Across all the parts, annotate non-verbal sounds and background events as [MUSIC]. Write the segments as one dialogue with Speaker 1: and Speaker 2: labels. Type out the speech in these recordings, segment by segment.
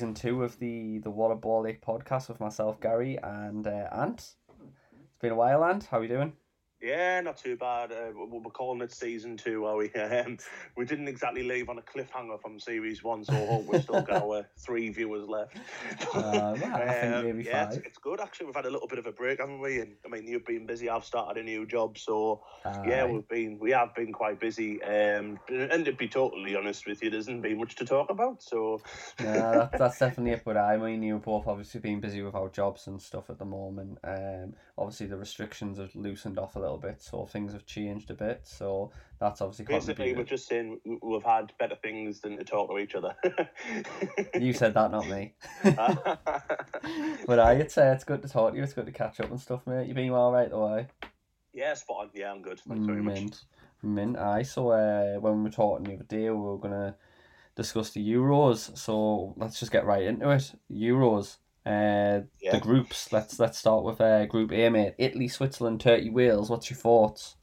Speaker 1: Season two of the the Water Ball Lake podcast with myself, Gary, and uh, Ant. It's been a while, Ant. How are you doing?
Speaker 2: Yeah, not too bad. Uh, we- we're calling it season two, are we? [LAUGHS] Um, we didn't exactly leave on a cliffhanger from series one, so I hope we've still got our [LAUGHS] three viewers left.
Speaker 1: Uh, well, I think
Speaker 2: Um, yeah, it's, it's good actually. We've had a little bit of a break, haven't we? And I mean, you've been busy. I've started a new job, so yeah, we've been we have been quite busy. Um, and to be totally honest with you, there hasn't been much to talk about. So
Speaker 1: that, that's definitely it. But I mean, you've both obviously been busy with our jobs and stuff at the moment. Um, obviously the restrictions have loosened off a little bit, so things have changed a bit. So that's obviously
Speaker 2: basically, we're just saying we- we've had better things than to talk to each other. [LAUGHS]
Speaker 1: You said that, not me. [LAUGHS] But I, it's uh, it's good to talk to you. It's good to catch up and stuff, mate. You been all right though, aye?
Speaker 2: yeah, spot on. Yeah, I'm good. Thanks very much.
Speaker 1: Mint, mint. Aye. So uh, when we were talking the other day, we were gonna discuss the Euros. So let's just get right into it. Euros. Uh,
Speaker 2: Yeah.
Speaker 1: the groups. Let's let's start with uh, Group A, mate. Italy, Switzerland, Turkey, Wales. What's your thoughts?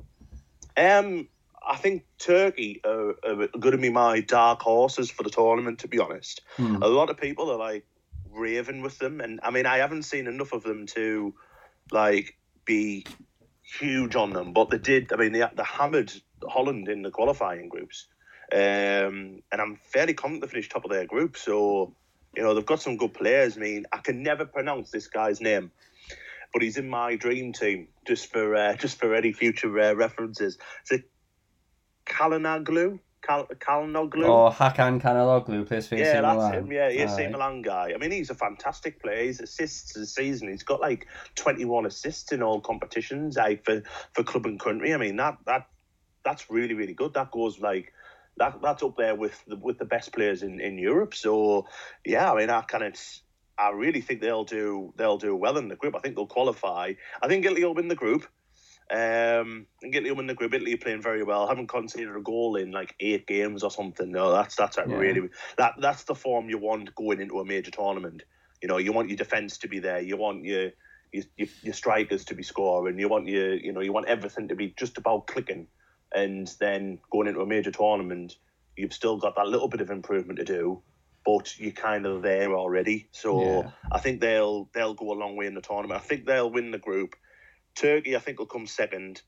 Speaker 2: Um, I think Turkey are, are going to be my dark horses for the tournament. To be honest,
Speaker 1: Hmm.
Speaker 2: a lot of people are like raving with them, and I mean, I haven't seen enough of them to like be huge on them. But they did. I mean, they, they hammered Holland in the qualifying groups, um, and I'm fairly confident they finished top of their group. So. You know they've got some good players. I mean, I can never pronounce this guy's name, but he's in my dream team just for uh, [LAUGHS] just for any future uh, references. Is it Kalinoglu? Kal- Kalinoglu?
Speaker 1: Oh, Hakan Kanaloglu plays for AC
Speaker 2: yeah, that's
Speaker 1: Milan.
Speaker 2: him. Yeah, AC
Speaker 1: Aye.
Speaker 2: Milan guy. I mean, he's a fantastic player. He's assists this season. He's got like twenty-one assists in all competitions, like for, for club and country. I mean, that that that's really really good. That goes like that. That's up there with the with the best players in, in Europe. So yeah, I mean, I kind of. I really think they'll do they'll do well in the group. I think they'll qualify. I think Italy will win the group. Um, I think Italy will win the group. Italy are playing very well. Haven't conceded a goal in like eight games or something. No, that's that's a
Speaker 1: Yeah.
Speaker 2: really that that's the form you want going into a major tournament. You know, you want your defense to be there. You want your your, your, your strikers to be scoring. You want your you know you want everything to be just about clicking. And then going into a major tournament, you've still got that little bit of improvement to do, but you're kind of there already. So
Speaker 1: Yeah.
Speaker 2: I think they'll they'll go a long way in the tournament. I think they'll win the group. Turkey, I think, will come second.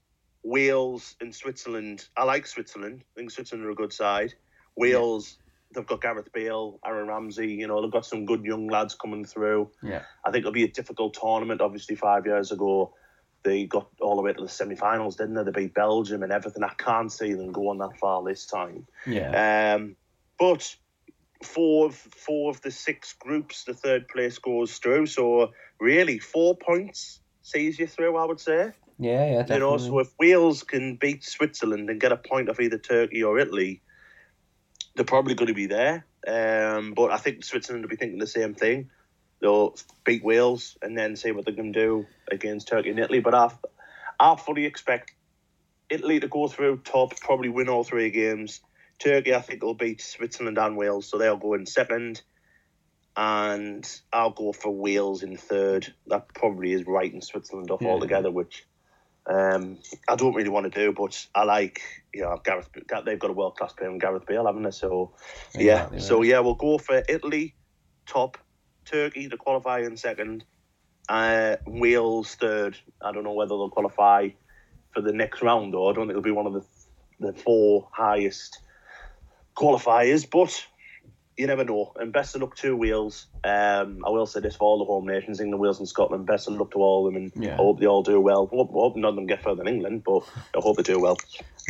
Speaker 2: Wales and Switzerland. I like Switzerland. I think Switzerland are a good side. Wales, they've got Gareth Bale, Aaron Ramsey. You know, they've got some good young lads coming through.
Speaker 1: Yeah.
Speaker 2: I think it'll be a difficult tournament. Obviously, five years ago, they got all the way to the semi-finals, didn't they? They beat Belgium and everything. I can't see them going that far this time.
Speaker 1: Yeah.
Speaker 2: Um, but four of four of the six groups, the third place goes through. So really, four points sees you through. I would say.
Speaker 1: Yeah, yeah, definitely.
Speaker 2: You know, so if Wales can beat Switzerland and get a point off either Turkey or Italy, they're probably going to be there. Um, but I think Switzerland will be thinking the same thing. They'll beat Wales and then see what they can do against Turkey and Italy. But I, I fully expect Italy to go through top, probably win all three games. Turkey, I think, will beat Switzerland and Wales, so they'll go in second. And I'll go for Wales in third. That probably is writing Switzerland off
Speaker 1: Yeah.
Speaker 2: altogether, which um, I don't really want to do, but I like, you know, Gareth. They've got a world class player in Gareth Bale, haven't they? So, yeah. So, yeah, we'll go for Italy top, Turkey to qualify in second, uh, Wales third. I don't know whether they'll qualify for the next round, though. I don't think it'll be one of the the four highest qualifiers, but you never know. And best of luck to Wales. Um, I will say this for all the home nations, England, Wales, and Scotland. Best of luck to all of them, and
Speaker 1: Yeah.
Speaker 2: I hope they all do well. Hope, hope none of them get further than England, but I hope they do well.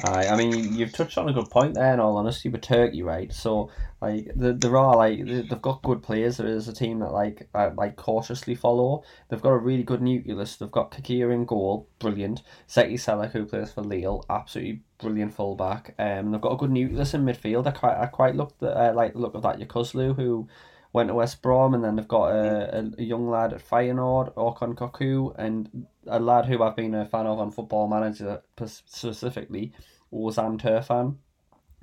Speaker 1: Aye, I mean, you've touched on a good point there. In all honesty, with Turkey, right? So, like, the, there are like they- they've got good players. There is a team that like I, like cautiously follow. They've got a really good nucleus. They've got Cakir in goal, brilliant. Zeki Celik, who plays for Lille, absolutely brilliant fullback. Um, they've got a good nucleus in midfield. I quite I quite looked at, uh, like the look of that Yokuslu who went to West Brom, and then they've got a, a, a young lad at Feyenoord, Orkun Kokcu, and a lad who I've been a fan of on Football Manager specifically, Ozan Tufan.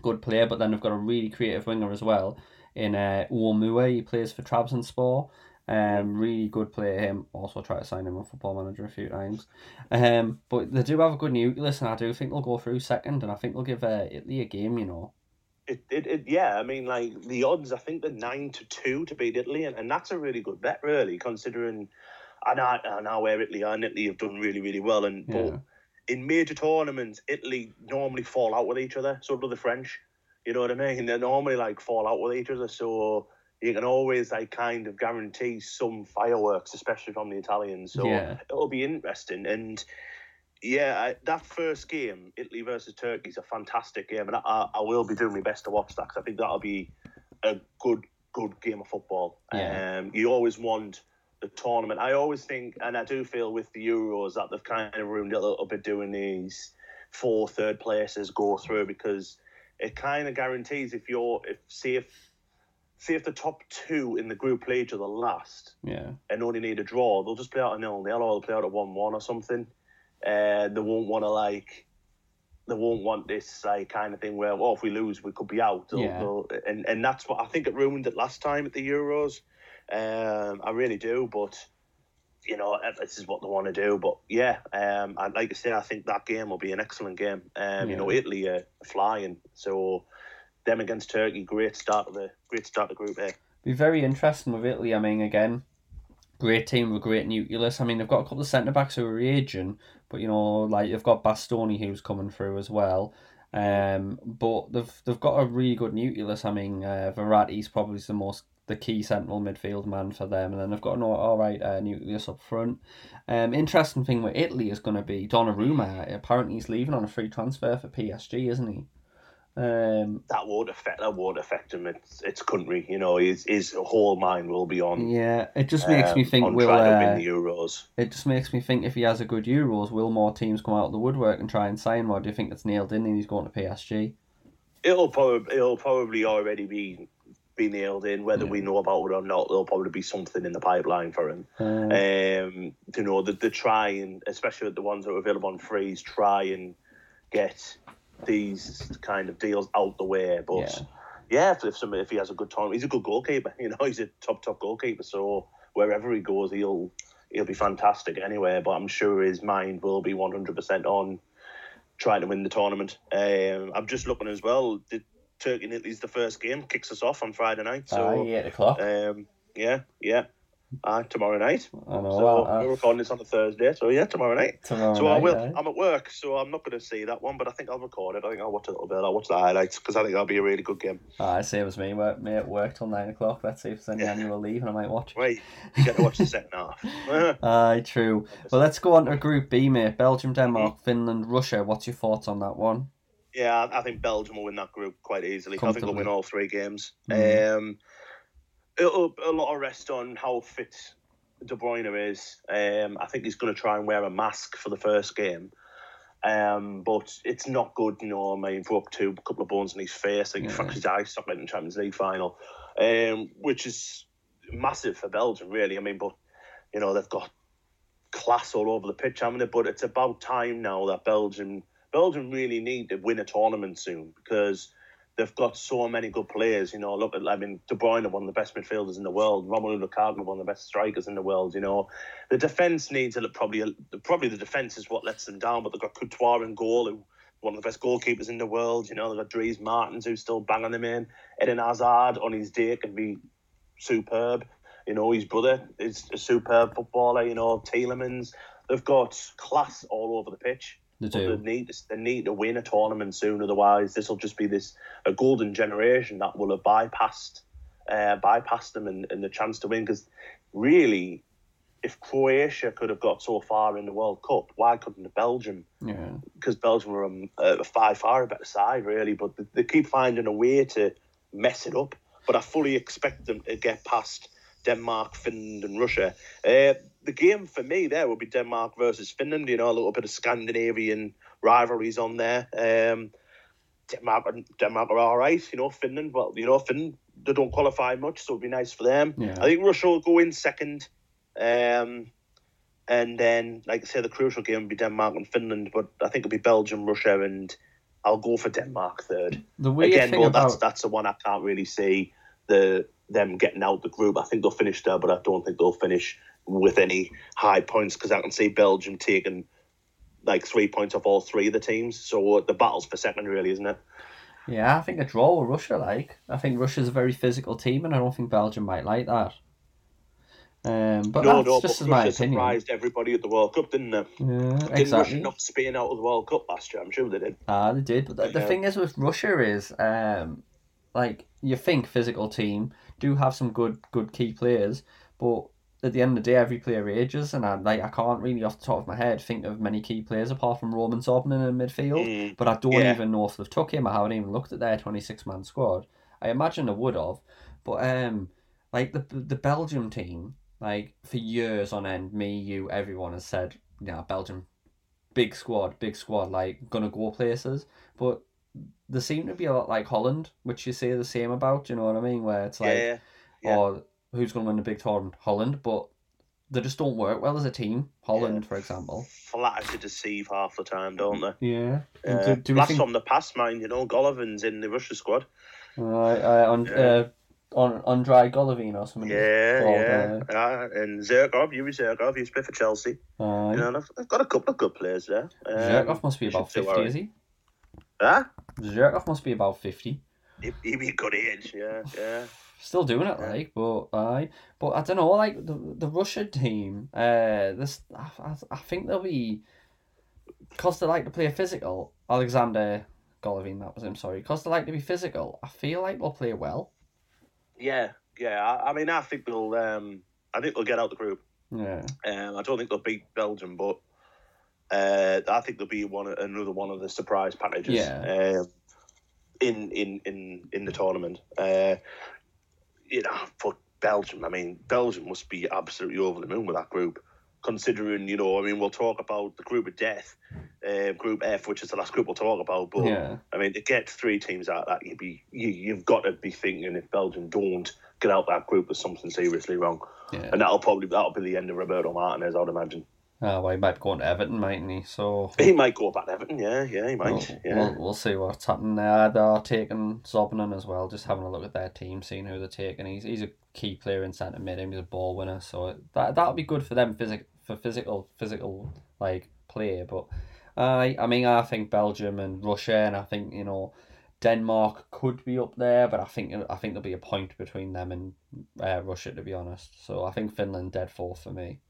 Speaker 1: Good player, but then they've got a really creative winger as well in uh, Uomue. He plays for Trabzonspor. Um, really good player. Him also try to sign him on Football Manager a few times. Um, but they do have a good nucleus, and I do think they'll go through second, and I think they'll give uh, Italy a game. You know.
Speaker 2: It, it, it, yeah, I mean, like the odds, I think they're nine to two to beat Italy, and, and that's a really good bet, really, considering I know, I know where Italy are, and Italy have done really, really well. And
Speaker 1: Yeah.
Speaker 2: but in major tournaments, Italy normally fall out with each other. So do the French. You know what I mean? [LAUGHS] They normally like fall out with each other, so you can always like kind of guarantee some fireworks, especially from the Italians. So
Speaker 1: Yeah.
Speaker 2: it'll be interesting. And yeah, I, that first game, Italy versus Turkey, is a fantastic game, and I, I, will be doing my best to watch that because I think that'll be a good, good game of football.
Speaker 1: Yeah.
Speaker 2: Um, you always want the tournament. I always think, and I do feel with the Euros that they've kind of ruined it a little bit doing these four third places go through because it kind of guarantees if you're, if see if, see if the top two in the group play each other last
Speaker 1: Yeah.
Speaker 2: and only need a draw, they'll just play out a nil nil or they'll play out a one one or something. Uh, they won't want to like. They won't want this like kind of thing where, oh, if we lose, we could be out. They'll-
Speaker 1: Yeah.
Speaker 2: they'll- and and that's what I think it ruined it last time at the Euros. Um, I really do, but you know, this is what they want to do. But yeah, um, I'd like to say I think that game will be an excellent game. Um, you know, Italy are flying, so them against Turkey, great start of the great start of Group A.
Speaker 1: Be very interesting with Italy. I mean, again, great team with great nucleus. I mean, they've got a couple of centre backs who are aging, but you know, like they've got Bastoni who's coming through as well. Um, but they've they've got a really good nucleus. I mean, uh, Verratti's probably the most the key central midfield man for them, and then they've got an all, right uh, nucleus up front. Um, interesting thing with Italy is going to be Donnarumma. Apparently, he's leaving on a free transfer for PSG, isn't he? Um,
Speaker 2: that won't affect that won't affect him. It's it's country, you know. His his whole mind will be on.
Speaker 1: yeah, it just makes me
Speaker 2: um,
Speaker 1: think
Speaker 2: on
Speaker 1: will uh,
Speaker 2: win the Euros.
Speaker 1: It just makes me think if he has a good Euros, will more teams come out of the woodwork and try and sign him, or do you think it's nailed in and he's going to PSG?
Speaker 2: It'll probably it'll probably already be be nailed in. Whether we know about it or not, there'll probably be something in the pipeline for him.
Speaker 1: Um,
Speaker 2: Um, you know, the the try and especially the ones that are available on freeze, try and get these kind of deals out the way. But
Speaker 1: Yeah.
Speaker 2: yeah, if if, somebody, if he has a good time, he's a good goalkeeper. [LAUGHS] You know, he's a top top goalkeeper. So wherever he goes, he'll he'll be fantastic anyway. But I'm sure his mind will be 100% on trying to win the tournament. Um, I'm just looking as well. The Turkey and Italy's the first game kicks us off on Friday night. So
Speaker 1: aye, eight o'clock.
Speaker 2: um, yeah, yeah. Uh, tomorrow night.
Speaker 1: I know.
Speaker 2: So
Speaker 1: uh,
Speaker 2: we're recording this on a Thursday. So yeah, tomorrow night.
Speaker 1: tomorrow
Speaker 2: so I will. I'm at work, so I'm not going to see that one, but I think I'll record it. I think I'll watch a little bit. I'll watch the highlights because I think that'll be a really good game.
Speaker 1: Aye, same as me. Work, me at work till nine o'clock. Let's see if there's any
Speaker 2: Yeah.
Speaker 1: annual leave, and I might watch.
Speaker 2: Wait, you get to watch the second half. [LAUGHS]
Speaker 1: Aye, true. Well, let's go on to Group B, mate. Belgium, Denmark, Finland, Russia. What's your thoughts on that one?
Speaker 2: Yeah, I think Belgium will win that group quite easily. I think they'll win all three games.
Speaker 1: Mm.
Speaker 2: Um, it'll a lot of rest on how fit De Bruyne is. Um, I think he's going to try and wear a mask for the first game. Um, but it's not good, you know. I mean, broke two, a couple of bones in his face. I think he
Speaker 1: Yeah.
Speaker 2: fractured his eye socket in the Champions League final, um, which is massive for Belgium, really. I mean, but you know they've got class all over the pitch, haven't they? But it's about time now that Belgium Belgium really need to win a tournament soon because they've got so many good players. You know, look at I mean De Bruyne, are one of the best midfielders in the world. Romelu Lukaku, one of the best strikers in the world. You know, the defense needs a look probably probably the defense is what lets them down. But they've got Courtois in goal, who one of the best goalkeepers in the world. You know, they've got Dries Mertens who's still banging them in. Eden Hazard on his day can be superb. You know, his brother is a superb footballer. You know, Tielemans. They've got class all over the pitch.
Speaker 1: They do.
Speaker 2: They need, they need to win a tournament soon, otherwise this will just be this a golden generation that will have bypassed uh, bypassed them and, and the chance to win. Because really, if Croatia could have got so far in the World Cup, why couldn't Belgium?
Speaker 1: Yeah.
Speaker 2: Because Belgium were um, a, a far far a better side, really. But they, they keep finding a way to mess it up. But I fully expect them to get past Denmark, Finland, and Russia. Uh, the game for me there will be Denmark versus Finland. You know, a little bit of Scandinavian rivalries on there. Um, Denmark, Denmark are all right. You know, Finland. Well, you know, Finland they don't qualify much, so it'd be nice for them.
Speaker 1: Yeah.
Speaker 2: I think Russia will go in second. Um, and then, like I say, the crucial game will be Denmark and Finland. But I think it'll be Belgium, Russia, and I'll go for Denmark third.
Speaker 1: The weird
Speaker 2: Again,
Speaker 1: thing
Speaker 2: well,
Speaker 1: about
Speaker 2: that's that's the one I can't really see the them getting out the group. I think they'll finish there, but I don't think they'll finish with any high points because I can see Belgium taking like three points off all three of the teams. So the battle's for second, really, isn't it?
Speaker 1: Yeah, I think a draw with Russia, like. I think Russia's a very physical team, and I don't think Belgium might like that. Um, but
Speaker 2: no,
Speaker 1: that's
Speaker 2: no,
Speaker 1: just
Speaker 2: but
Speaker 1: as my opinion.
Speaker 2: surprised everybody at the World Cup, didn't they?
Speaker 1: Yeah,
Speaker 2: Didn't Russia knock Spain out of the World Cup last year? I'm sure they did.
Speaker 1: Ah, they did. But the, the thing is with Russia is, um, like you think physical team do have some good good key players, but at the end of the day, every player ages, and I like I can't really off the top of my head think of many key players apart from Roman Zobnin in midfield.
Speaker 2: Mm,
Speaker 1: But I don't
Speaker 2: yeah.
Speaker 1: even know if they've took him. I haven't even looked at their twenty six man squad. I imagine they would have, but um, like the the Belgium team, like for years on end, me, you, everyone has said, yeah, Belgium, big squad, big squad, like gonna go places. But they seem to be a lot like Holland, which you say the same about. You know what I mean? Where it's like,
Speaker 2: yeah, yeah.
Speaker 1: or who's gonna win the big tournament? Holland, but they just don't work well as a team. Holland, for example.
Speaker 2: flatter to deceive half the time, don't they?
Speaker 1: Yeah.
Speaker 2: Uh,
Speaker 1: do, do
Speaker 2: last
Speaker 1: think?
Speaker 2: from the past, mind you know, Golovin's in the Russia squad.
Speaker 1: Uh, uh, on
Speaker 2: Yeah.
Speaker 1: uh, on dry Golovin or something.
Speaker 2: Yeah,
Speaker 1: called,
Speaker 2: yeah, uh, and Zhirkov, Yuri Zhirkov, he's played for Chelsea.
Speaker 1: Uh, uh,
Speaker 2: You know, they've, they've got a couple of good players there. Um,
Speaker 1: Zhirkov must be about 50, is he?
Speaker 2: Huh?
Speaker 1: Zhirkov must be about 50.
Speaker 2: He, he'd be a good age, yeah, yeah.
Speaker 1: Still doing it, like, but I, but I don't know, like the the Russian team. Uh, this I, I, I think they'll be, cause they like to play physical. Alexander Golovin, that was him. Sorry, cause they like to be physical. I feel like they'll play well.
Speaker 2: Yeah, yeah. I, I mean, I think they'll. Um, I think they'll get out the group.
Speaker 1: Yeah,
Speaker 2: Um, I don't think they'll beat Belgium, but uh, I think they'll be one another one of the surprise packages.
Speaker 1: Yeah.
Speaker 2: Um, in in in in the tournament. Uh, you know, for Belgium, I mean, Belgium must be absolutely over the moon with that group. Considering, you know, I mean, we'll talk about the group of death, uh, Group F, which is the last group we'll talk about. But
Speaker 1: yeah,
Speaker 2: I mean, to get three teams out of that, you'd be you, you've got to be thinking if Belgium don't get out that group, there's something seriously wrong,
Speaker 1: yeah.
Speaker 2: and that'll probably that'll be the end of Roberto Martinez, I'd imagine.
Speaker 1: Uh, well, he might be going to Everton, mightn't he? So
Speaker 2: He might go back to Everton, yeah, yeah, he might,
Speaker 1: We'll,
Speaker 2: yeah.
Speaker 1: we'll, we'll see what's happening there. They're taking Zobnin as well, just having a look at their team, seeing who they're taking. He's he's a key player in centre mid. He's a ball winner, so that that'll be good for them physic for physical physical like play. But I I mean I think Belgium and Russia, and I think you know Denmark could be up there, but I think I think there'll be a point between them and uh, Russia to be honest. So I think Finland dead fourth for me.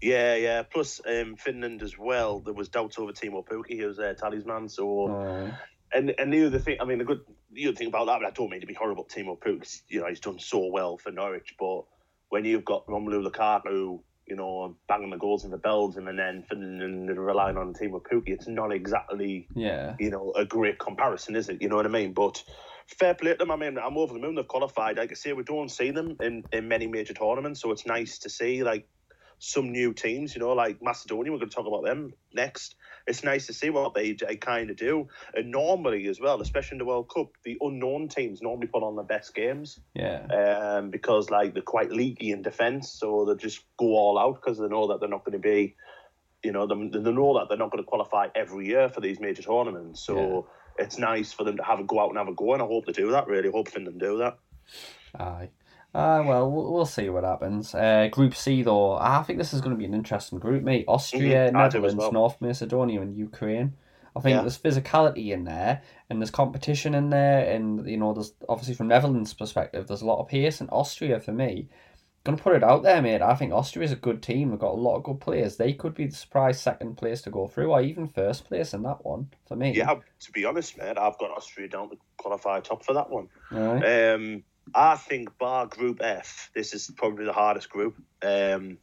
Speaker 2: Yeah, yeah. Plus, um, Finland as well. There was doubts over Teemu Pukki, who was their talisman. So,
Speaker 1: Uh,
Speaker 2: and and the other thing, I mean, the good, the other thing about that, but I don't mean to be horrible, Teemu Pukki. You know, he's done so well for Norwich, but when you've got Romelu Lukaku, you know, banging the goals in the Belgium and then Finland and relying on with Pukki, it's not exactly,
Speaker 1: yeah,
Speaker 2: you know, a great comparison, is it? You know what I mean? But fair play to them. I mean, I'm over the moon they've qualified. Like I say, we don't see them in, in many major tournaments, so it's nice to see like some new teams, you know, like Macedonia. We're going to talk about them next. It's nice to see what they, they kind of do. And normally, as well, especially in the World Cup, the unknown teams normally put on the best games.
Speaker 1: Yeah.
Speaker 2: Um, because like they're quite leaky in defence, so they just go all out because they know that they're not going to be, you know, they, they know that they're not going to qualify every year for these major tournaments. So yeah. it's nice for them to have a go out and have a go, and I hope they do that. Really, I hope Finland do that.
Speaker 1: Aye. Uh, well, we'll see what happens. Uh, group C, though, I think this is going to be an interesting group, mate. Austria, mm-hmm. Netherlands, well. North Macedonia, and Ukraine. I think yeah. there's physicality in there, and there's competition in there, and you know, there's obviously from Netherlands' perspective, there's a lot of pace. And Austria, for me, gonna put it out there, mate. I think Austria is a good team. They've got a lot of good players. They could be the surprise second place to go through, or even first place in that one for me.
Speaker 2: Yeah, to be honest, mate, I've got Austria down to qualify top for that one. Right. Um, I think bar Group F, this is probably the hardest group. Um,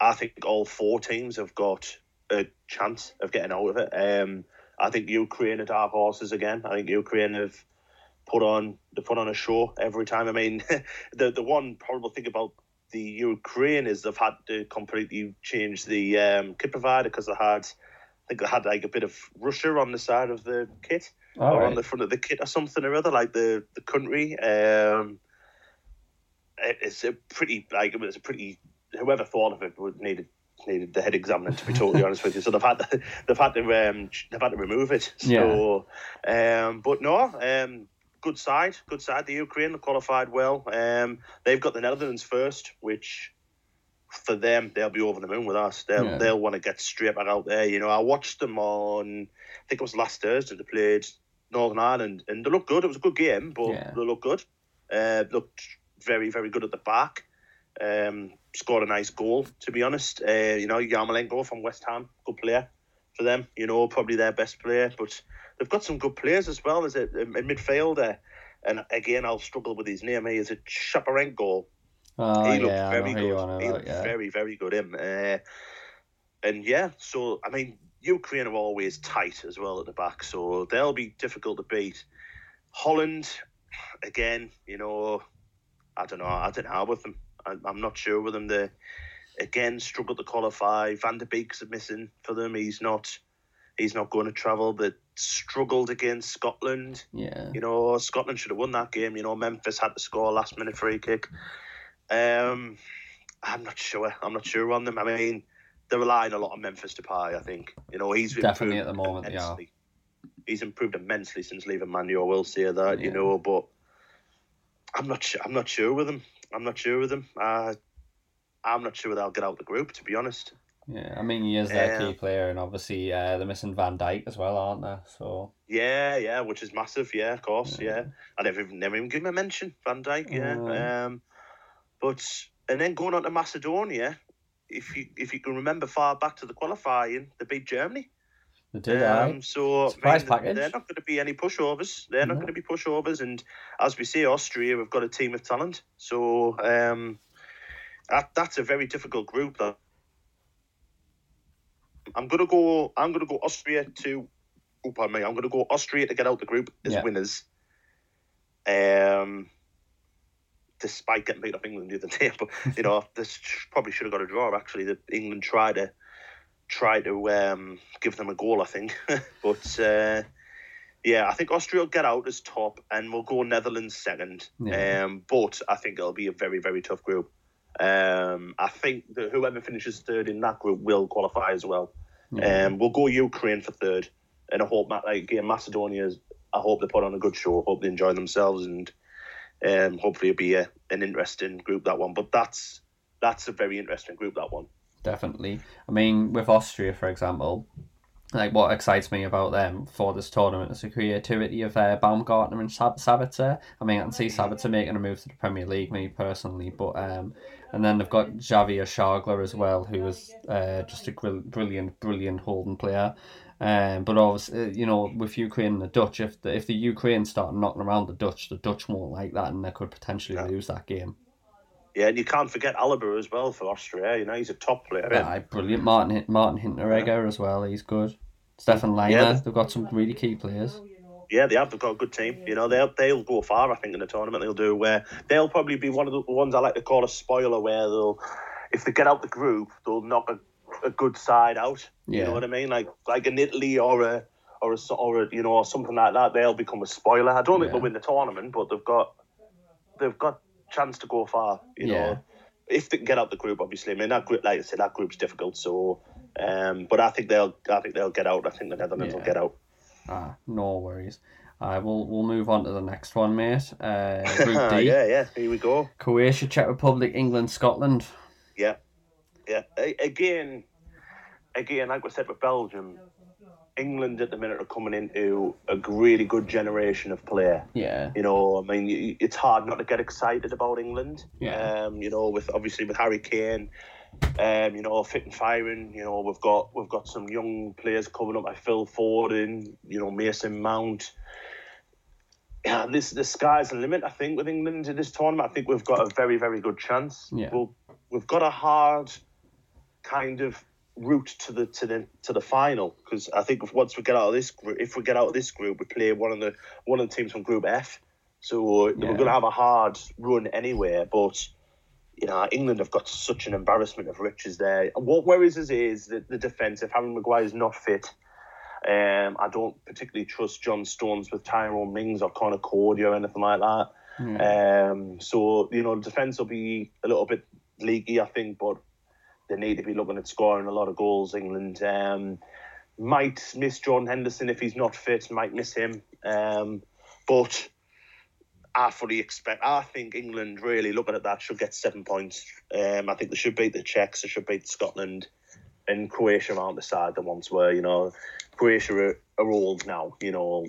Speaker 2: I think all four teams have got a chance of getting out of it. Um, I think Ukraine are dark horses again. I think Ukraine have put on they put on a show every time. I mean, [LAUGHS] the the one horrible thing about the Ukraine is they've had to completely change the um, kit provider because they had, I think they had like a bit of Russia on the side of the kit. All or right. on the front of the kit or something or other, like the the country. Um, it, it's a pretty like it was a pretty whoever thought of it would needed needed the head examiner to be [LAUGHS] totally honest with you. So they've had to, they've had to um, they've had to remove it. So, yeah. um, but no, um, good side, good side. The Ukraine qualified well. Um, they've got the Netherlands first, which for them they'll be over the moon with us. They'll yeah. they'll want to get straight back out there. You know, I watched them on I think it was last Thursday. They played Northern Ireland, and they looked good. It was a good game, but yeah. they looked good. Uh, looked very, very good at the back. Um, scored a nice goal, to be honest. Uh, you know, Yarmolenko from West Ham, good player for them. You know, probably their best player, but they've got some good players as well as a, a midfielder. And again, I'll struggle with his name. He is a Shaparenko.
Speaker 1: Oh, he looked yeah, very good.
Speaker 2: He looked yeah. very, very good. Him. Uh, and yeah, so I mean, Ukraine are always tight as well at the back, so they'll be difficult to beat. Holland, again, you know, I don't know. I don't know with them. I, am not sure with them. They again struggled to qualify. Van der Beek's missing for them. He's not. He's not going to travel. They struggled against Scotland.
Speaker 1: Yeah.
Speaker 2: You know, Scotland should have won that game. You know, Memphis had to score last minute free kick. Um, I'm not sure. I'm not sure on them. I mean, they're relying a lot on Memphis Depay. I think you know he's
Speaker 1: definitely at the moment.
Speaker 2: Immensely. Yeah, he's improved immensely since leaving Manu. I will say that. Yeah. You know, but I'm not. Sure, I'm not sure with him. I'm not sure with him. Uh, I'm not sure they'll get out the group. To be honest.
Speaker 1: Yeah, I mean he is their key player, and obviously uh, they're missing Van Dijk as well, aren't they? So.
Speaker 2: Yeah, yeah, which is massive. Yeah, of course. Yeah, yeah. I never even never even give him a mention, Van Dijk. Yeah. Um, but and then going on to Macedonia, if you if you can remember far back to the qualifying, they beat Germany.
Speaker 1: They did, um,
Speaker 2: So
Speaker 1: Surprise I mean,
Speaker 2: they're not going to be any pushovers. They're not going to be pushovers. And as we say, Austria, we've got a team of talent. So um, that that's a very difficult group. That I'm gonna go. I'm gonna go Austria to. Oh, pardon me. I'm gonna go Austria to get out the group as yeah. winners. Um, despite getting beat up England the other day. [LAUGHS] But you know, this probably should have got a draw. Actually, that England tried to try to um, give them a goal. I think, [LAUGHS] but uh, yeah, I think Austria will get out as top, and we'll go Netherlands second. Yeah. Um, but I think it'll be a very very tough group. Um, I think that whoever finishes third in that group will qualify as well. Yeah. Um, we'll go Ukraine for third, and I hope like again Macedonia. I hope they put on a good show. I hope they enjoy themselves and um, hopefully it'll be a, an interesting group that one. But that's that's a very interesting group that one.
Speaker 1: Definitely. I mean, with Austria, for example, like what excites me about them for this tournament is the creativity of uh, Baumgartner and Sab- Sabitzer. I mean, I can see Sabitzer making a move to the Premier League, me personally, but um, and then they've got Xaver Schlager as well, who is uh, just a brilliant, brilliant holding player. Um, but obviously, uh, you know, with Ukraine and the Dutch, if the if the Ukraine start knocking around the Dutch, the Dutch won't like that, and they could potentially yeah. lose that game.
Speaker 2: Yeah, and you can't forget Alaba as well for Austria. You know, he's a top player.
Speaker 1: Aye, brilliant. Martin Martin Hinteregger as well. He's good. Stefan Lainer.
Speaker 2: Yeah.
Speaker 1: They've got some really key players.
Speaker 2: Yeah, they have. They've got a good team. You know, they'll they'll go far. I think in the tournament they'll do. Where they'll probably be one of the ones I like to call a spoiler, where they'll, if they get out the group, they'll knock a, a good side out. You know what I mean? Like like an Italy or a or a or a, you know or something like that. They'll become a spoiler. I don't think
Speaker 1: Yeah.
Speaker 2: they'll win the tournament, but they've got they've got chance to go far. You
Speaker 1: Yeah.
Speaker 2: know, if they can get out the group, obviously. I mean that group, like I said, that group's difficult. So, um, but I think they'll I think they'll get out. I think the Netherlands will get out.
Speaker 1: Ah, no worries. Uh, we'll we'll move on to the next one, mate. Uh, Group [LAUGHS] D:
Speaker 2: yeah, yeah. Here we go.
Speaker 1: Croatia, Czech Republic, England, Scotland.
Speaker 2: Yeah, yeah. Again, again, like we said with Belgium, England at the minute are coming into a really good generation of player.
Speaker 1: Yeah,
Speaker 2: You know, I mean, it's hard not to get excited about England.
Speaker 1: Yeah.
Speaker 2: Um, you know, with obviously with Harry Kane, um, you know, fit and firing. You know, we've got we've got some young players coming up like Phil Foden. You know, Mason Mount. Yeah, this the sky's the limit. I think with England in this tournament, I think we've got a very very good chance.
Speaker 1: Yeah.
Speaker 2: We'll, we've got a hard kind of route to the to the to the final because I think if, once we get out of this group, if we get out of this group, we play one of the one of the teams from Group F. So
Speaker 1: Yeah.
Speaker 2: we're going to have a hard run anyway. But you know, England have got such an embarrassment of riches there. And what worries us is that the defence. If Harry Maguire is not fit, um, I don't particularly trust John Stones with Tyrone Mings or Conor Coady or anything like that. Um, so you know, the defence will be a little bit leaky, I think, but they need to be looking at scoring a lot of goals. England um, might miss John Henderson if he's not fit. Might miss him, um, but I fully expect. I think England really looking at that should get seven points. Um, I think they should beat the Czechs. They should beat Scotland. And Croatia aren't the side the ones were, you know, Croatia are, are old now, you know,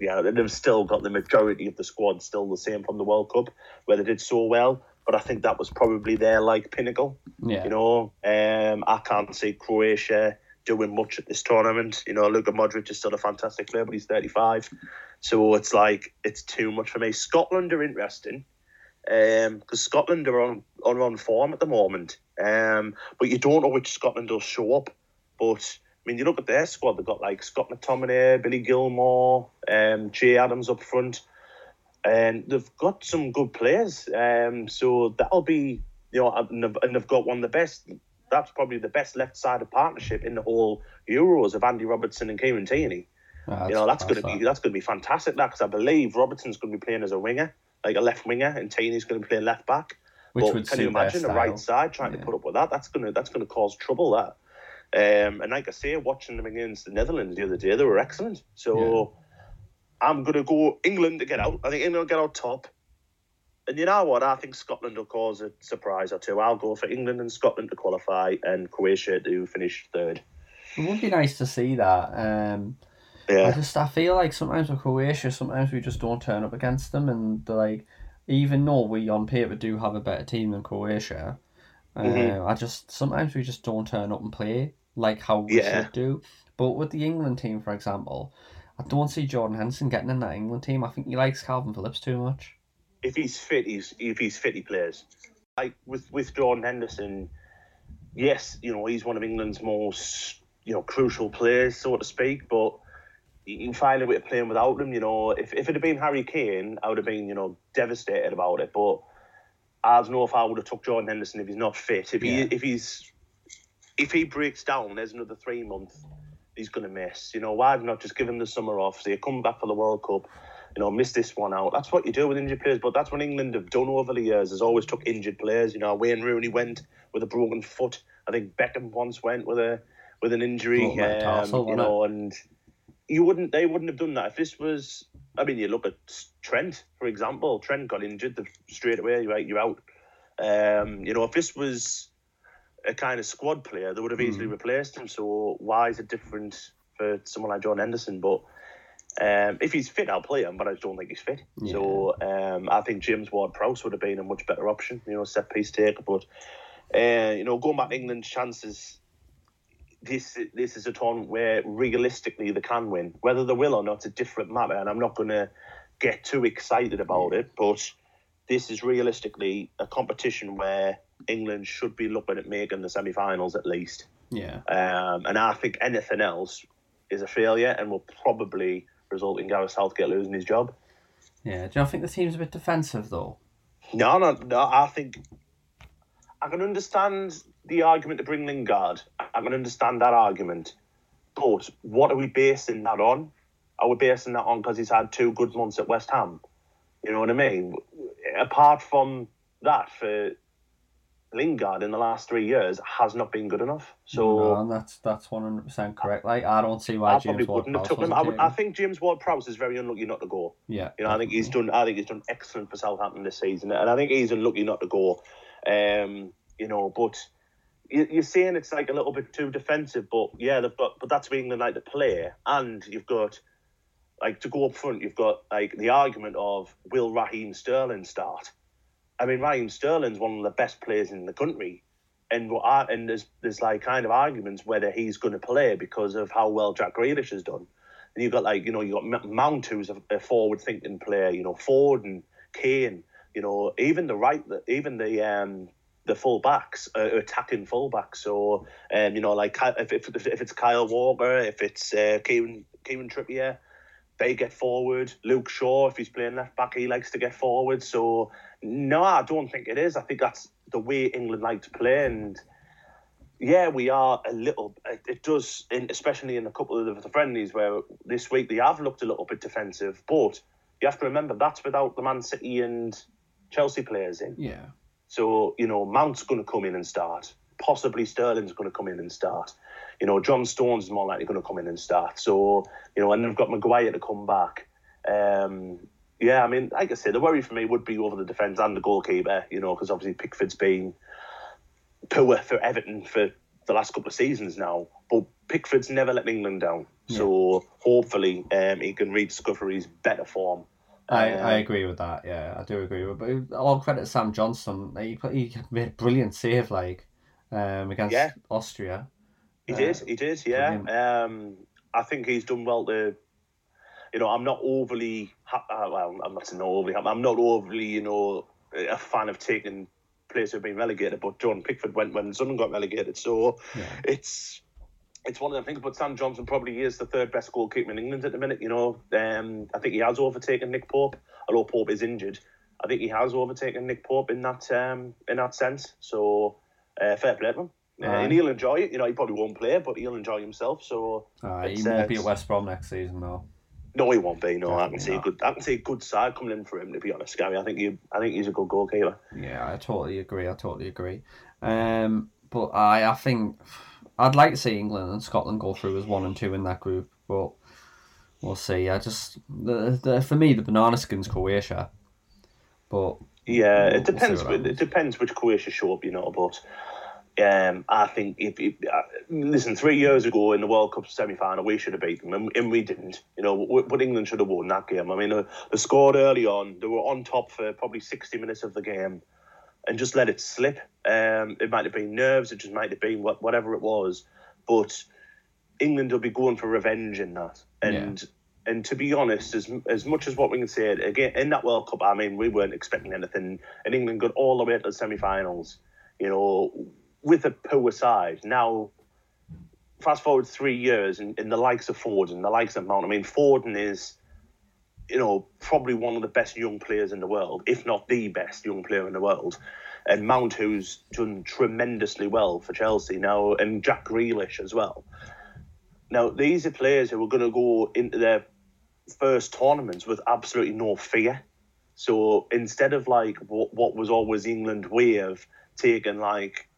Speaker 2: yeah, they've still got the majority of the squad still the same from the World Cup, where they did so well. But I think that was probably their like pinnacle.
Speaker 1: yeah,
Speaker 2: You know, um, I can't see Croatia doing much at this tournament. You know, Luka Modric is still a fantastic player, but he's 35. So it's like, it's too much for me. Scotland are interesting because Scotland are on, are on form at the moment. Um, but you don't know which Scotland will show up. But I mean, you look at their squad, they've got like Scott McTominay, Billy Gilmour, um, Che Adams up front. And they've got some good players. Um, so that'll be, you know, and they've, and they've got one of the best, that's probably the best left sided partnership in the whole Euros of Andy Robertson and Kieran Tierney.
Speaker 1: Ah,
Speaker 2: You know, that's going to be that's going to be fantastic. That because I believe Robertson's going to be playing as a winger, like a left winger, and Tierney's going to be playing left back.
Speaker 1: Which
Speaker 2: but
Speaker 1: would
Speaker 2: can you imagine the right side trying
Speaker 1: Yeah.
Speaker 2: to put up with that? That's gonna that's gonna cause trouble. That. Um, and like I say, watching them against the Netherlands the other day, they were excellent. So I'm gonna go England to get out. I think England will get out top. And you know what? I think Scotland will cause a surprise or two. I'll go for England and Scotland to qualify and Croatia to finish third.
Speaker 1: It would be nice to see that. Um, I just I feel like sometimes with Croatia, sometimes we just don't turn up against them, and like, even though we on paper do have a better team than Croatia, uh,
Speaker 2: Mhm.
Speaker 1: I just sometimes we just don't turn up and play like how we
Speaker 2: Yeah.
Speaker 1: should do. But with the England team, for example, I don't see Jordan Henderson getting in that England team. I think he likes Kalvin Phillips too much.
Speaker 2: if he's fit, he's if he's fit, he plays. Like with with Jordan Henderson, yes, you know he's one of England's most you know crucial players, so to speak. But you can find a way of playing without him. You know, if if it had been Harry Kane, I would have been you know devastated about it. But I don't know if I would have took Jordan Henderson if he's not fit. If he
Speaker 1: Yeah.
Speaker 2: if he's if he breaks down, there's another three months he's going to miss. You know, why not just give him the summer off? So you come back for the World Cup, you know, miss this one out. That's what you do with injured players. But that's what England have done over the years. Has always took injured players. You know, Wayne Rooney went with a broken foot. I think Beckham once went with a with an injury.
Speaker 1: Metatarsal,
Speaker 2: Um, you know, and you wouldn't. They wouldn't have done that if this was. I mean, you look at Trent, for example. Trent got injured the, straight away. You're. You're out. Um, you know, if this was a kind of squad player, that would have easily replaced him. So why is it different for someone like John Henderson? But um, if he's fit, I'll play him, but I just don't think he's fit. So um, I think James Ward-Prowse would have been a much better option, you know, set piece taker. But uh, you know, going back to England's chances, this this is a tournament where realistically they can win. Whether they will or not, it's a different matter, and I'm not going to get too excited about it. But this is realistically a competition where England should be looking at making the semi-finals at least.
Speaker 1: Yeah.
Speaker 2: Um, and I think anything else is a failure and will probably result in Gareth Southgate losing his job.
Speaker 1: Yeah. Do you think the team's a bit defensive though?
Speaker 2: No, no, no. I think I can understand the argument to bring Lingard. I can understand that argument. But what are we basing that on? Are we basing that on because he's had two good months at West Ham? You know what I mean? Apart from that, for Lingard in the last three years has not been good enough. So
Speaker 1: no, that's that's one hundred percent correct. Like I don't see why
Speaker 2: I
Speaker 1: James
Speaker 2: probably
Speaker 1: Ward
Speaker 2: wouldn't have took him. I, would, I think James Ward-Prowse is very unlucky not to go.
Speaker 1: Yeah.
Speaker 2: You know, I think he's done. I think he's done excellent for Southampton this season, and I think he's unlucky not to go. Um, you know, but you, you're saying it's like a little bit too defensive, but yeah, they've got. But that's being the like to play, and you've got like to go up front. You've got like the argument of will Raheem Sterling start? I mean, Ryan Sterling's one of the best players in the country. And what and there's there's like kind of arguments whether he's going to play because of how well Jack Grealish has done. And you've got like you know you have got Mount who's a, a forward thinking player. You know Ford and Kane. You know even the right even the um the full backs uh, attacking full backs. So um you know like if if, if it's Kyle Walker, if it's uh, Kieran Trippier, they get forward. Luke Shaw, if he's playing left back, he likes to get forward. So no, I don't think it is. I think that's the way England like to play, and yeah, we are a little. It, does, in, especially in a couple of the friendlies where this week they have looked a little bit defensive. But you have to remember that's without the Man City and Chelsea players in.
Speaker 1: Yeah.
Speaker 2: So, you know, Mount's going to come in and start. Possibly Sterling's going to come in and start. You know, John Stones is more likely going to come in and start. So, you know, and they've got Maguire to come back. Um, yeah, I mean, like I said, the worry for me would be over the defence and the goalkeeper, you know, because obviously Pickford's been poor for Everton for the last couple of seasons now. But Pickford's never let England down. So hopefully um, he can rediscover his better form.
Speaker 1: I,
Speaker 2: Um,
Speaker 1: I agree with that. Yeah, I do agree with. But all credit to Sam Johnstone. He he made a brilliant save, like um, against
Speaker 2: Yeah.
Speaker 1: Austria.
Speaker 2: He
Speaker 1: Uh,
Speaker 2: did, he did, yeah. Um, I think he's done well to, you know, I'm not overly, ha- uh, well, I'm not overly. I'm not overly, you know, a fan of taking players who've been relegated, but John Pickford went when Sunderland got relegated, so
Speaker 1: Yeah.
Speaker 2: it's it's one of them things. But Sam Johnstone probably is the third best goalkeeper in England at the minute. You know, um, I think he has overtaken Nick Pope, although Pope is injured. I think he has overtaken Nick Pope in that um, in that sense. So uh, fair play to him. Uh, and he'll enjoy it. You know, he probably won't play, but he'll enjoy himself. So
Speaker 1: Uh, he won't
Speaker 2: uh,
Speaker 1: be at West Brom next season, though.
Speaker 2: no, he won't be. No, I can
Speaker 1: Definitely
Speaker 2: see a good. I can see a good side coming in for him. To be honest, Gary, I think he, I think he's a good goalkeeper.
Speaker 1: Yeah, I totally agree. I totally agree. Um, but I, I think I'd like to see England and Scotland go through as one and two in that group, but we'll see. I just the, the for me the banana skins Croatia, but
Speaker 2: Yeah,
Speaker 1: We'll- we'll
Speaker 2: it depends.
Speaker 1: what
Speaker 2: it depends which Croatia show up, you know. But um, I think if, if uh, listen, three years ago in the World Cup semi final, we should have beat them, and, and we didn't. You know, but England should have won that game. I mean, uh, they scored early on. They were on top for probably sixty minutes of the game, and just let it slip. Um, it might have been nerves. It just might have been what, whatever it was, but England will be going for revenge in that. And and to be honest, as as much as what we can say again in that World Cup, I mean, we weren't expecting anything, and England got all the way to the semi-finals. You know, with a side. Now, fast forward three years, and, and the likes of Ford and the likes of Mount. I mean, Foden is, you know, probably one of the best young players in the world, if not the best young player in the world. And Mount, who's done tremendously well for Chelsea now, and Jack Grealish as well. Now, these are players who are going to go into their first tournaments with absolutely no fear. So instead of like what, what was always England way of taking like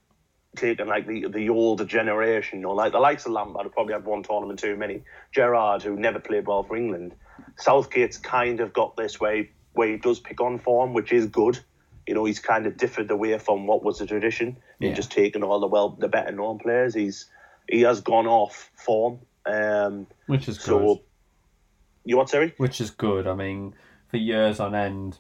Speaker 2: taking like the the older generation, or like the likes of Lampard, who probably had one tournament too many. Gerrard, who never played well for England. Southgate's kind of got this way where he does pick on form, which is good. You know, he's kind of differed away from what was the tradition in
Speaker 1: Yeah.
Speaker 2: just taking all the well the better known players. He's he has gone off form. Um,
Speaker 1: which is good.
Speaker 2: so you what, sorry?
Speaker 1: which is good. I mean, for years on end,